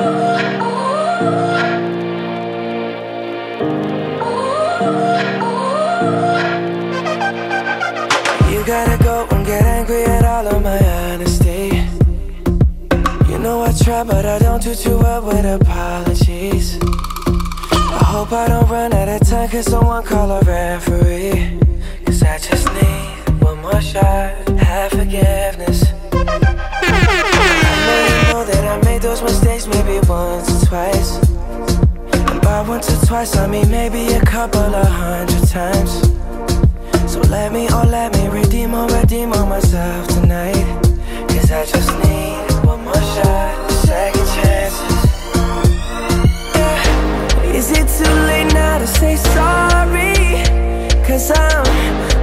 You gotta go and get angry at all of my honesty. You know I try, but I don't do too well with apologies. I hope I don't run out of time, cause someone call a referee. Cause I just need one more shot, have forgiveness. Those mistakes maybe once or twice. And by once or twice, I mean maybe a couple of hundred times. So let me, oh let me redeem or redeem on myself tonight Cause I just need one more shot, second chances yeah. Is it too late now to say sorry? Cause I'm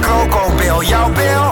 je Bill, jouw bil.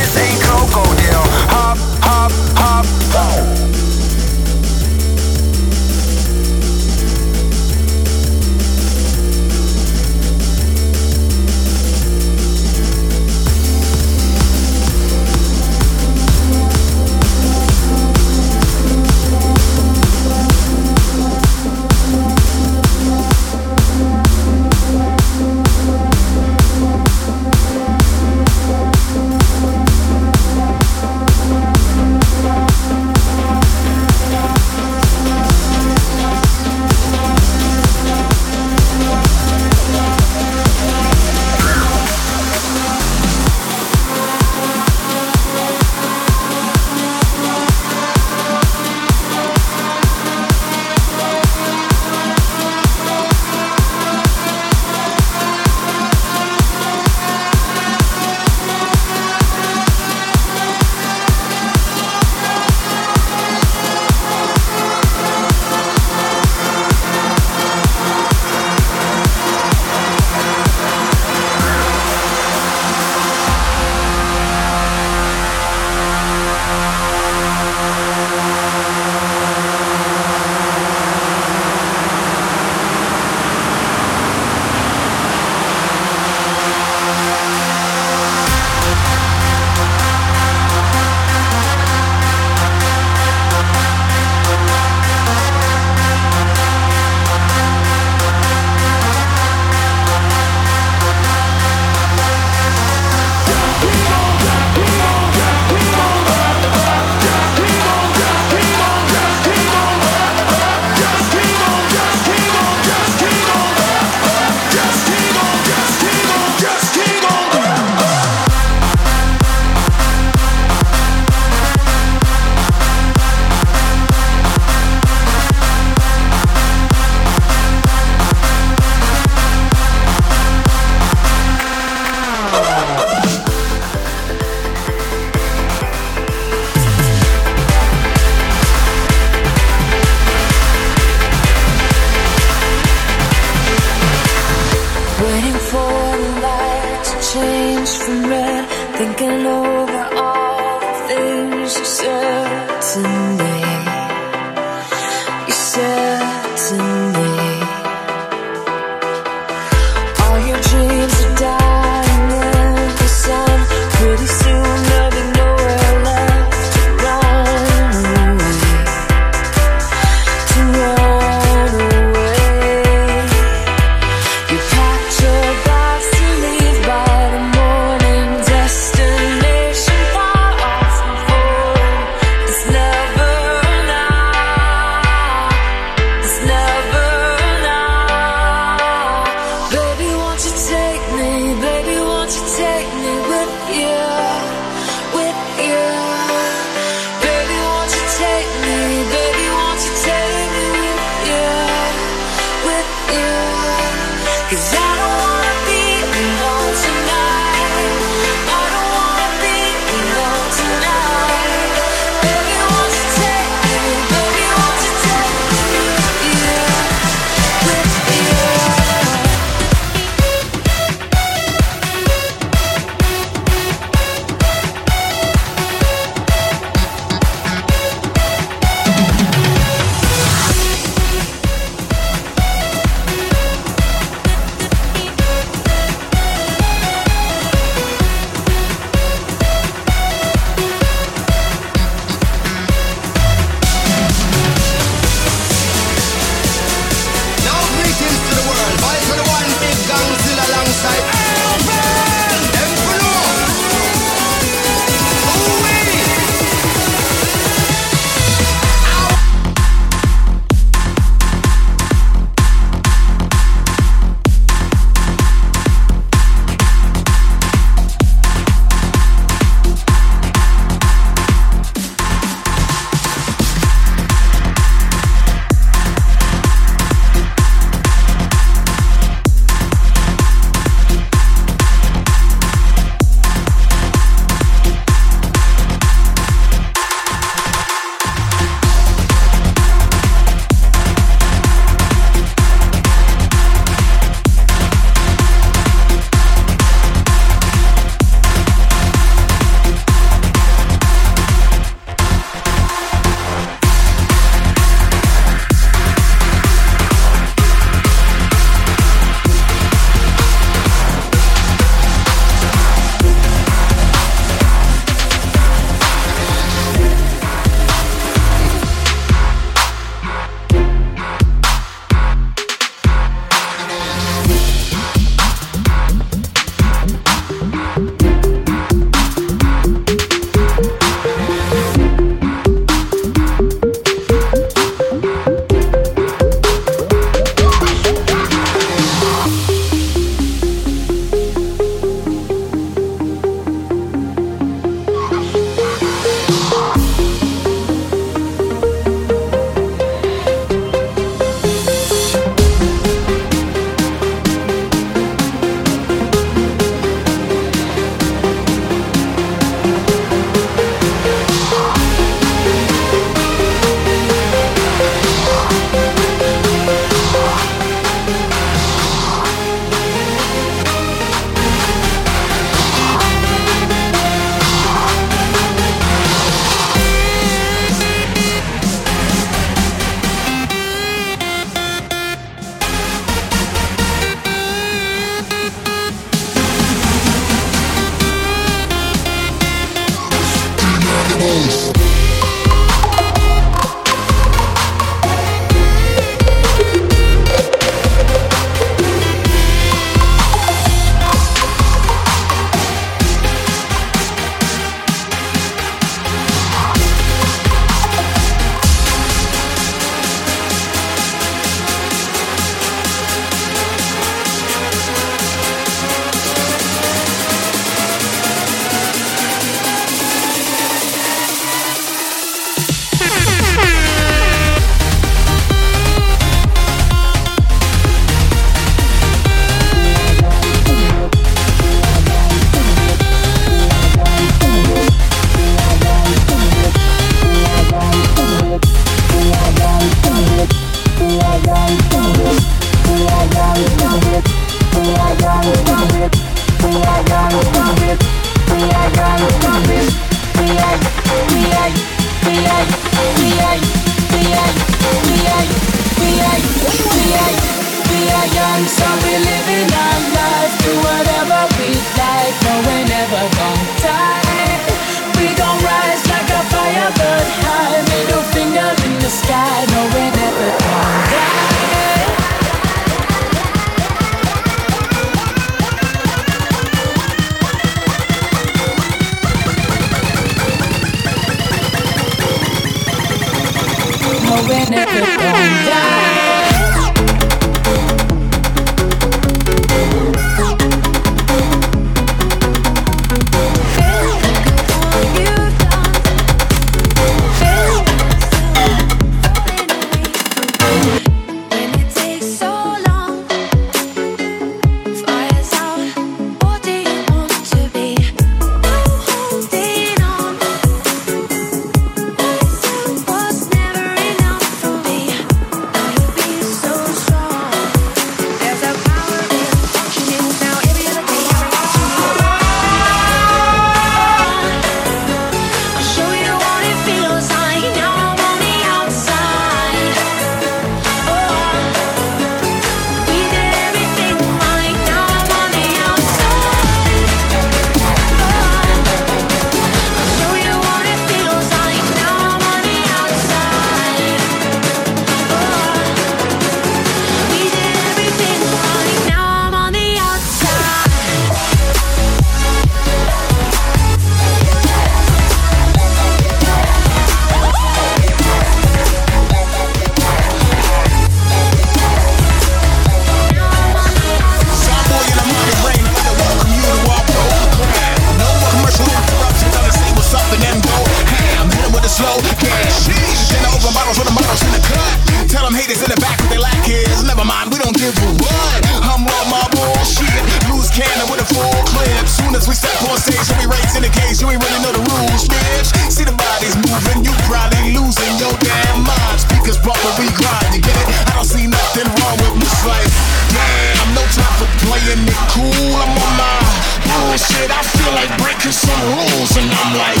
and I'm like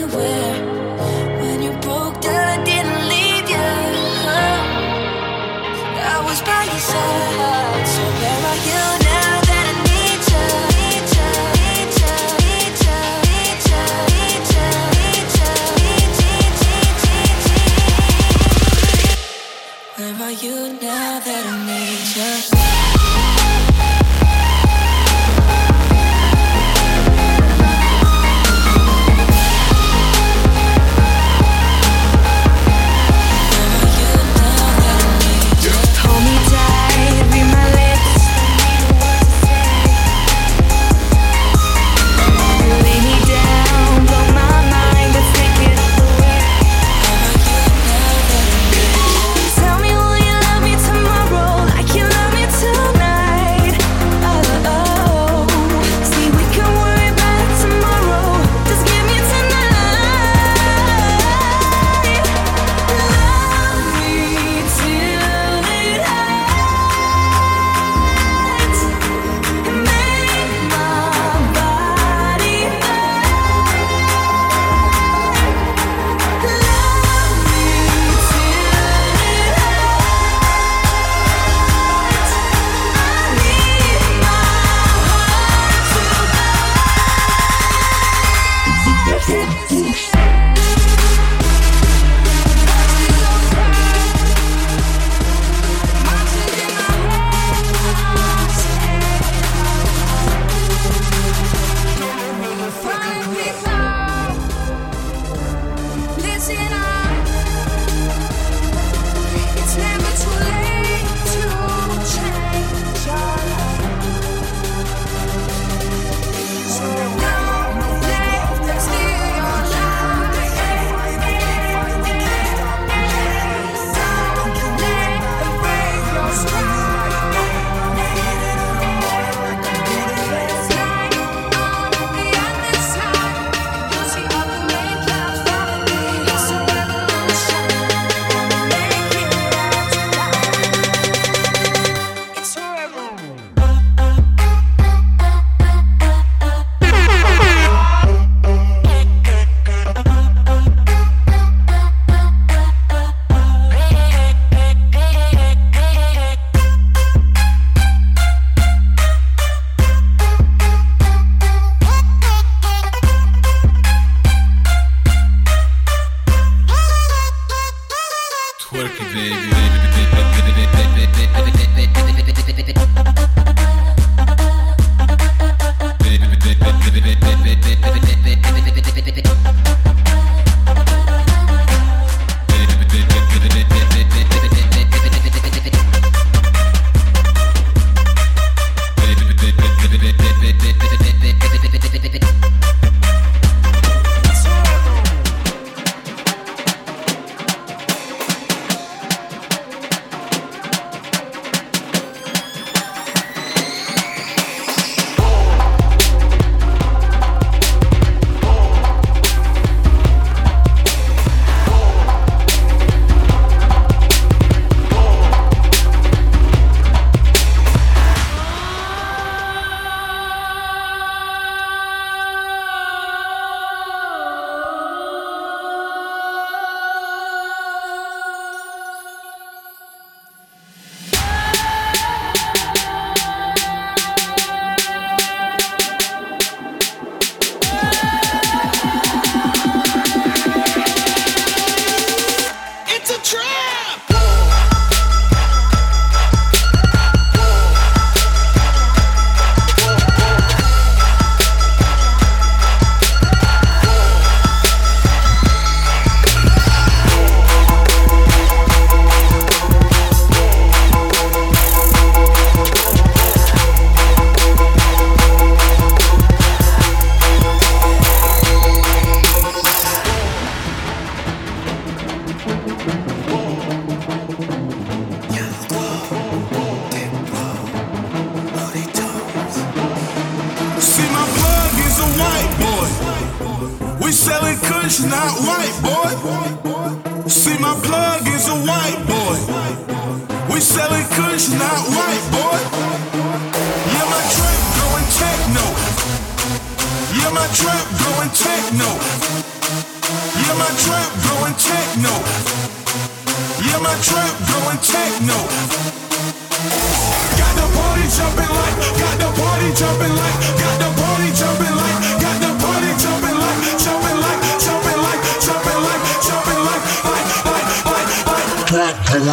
Anywhere.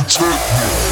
Techno.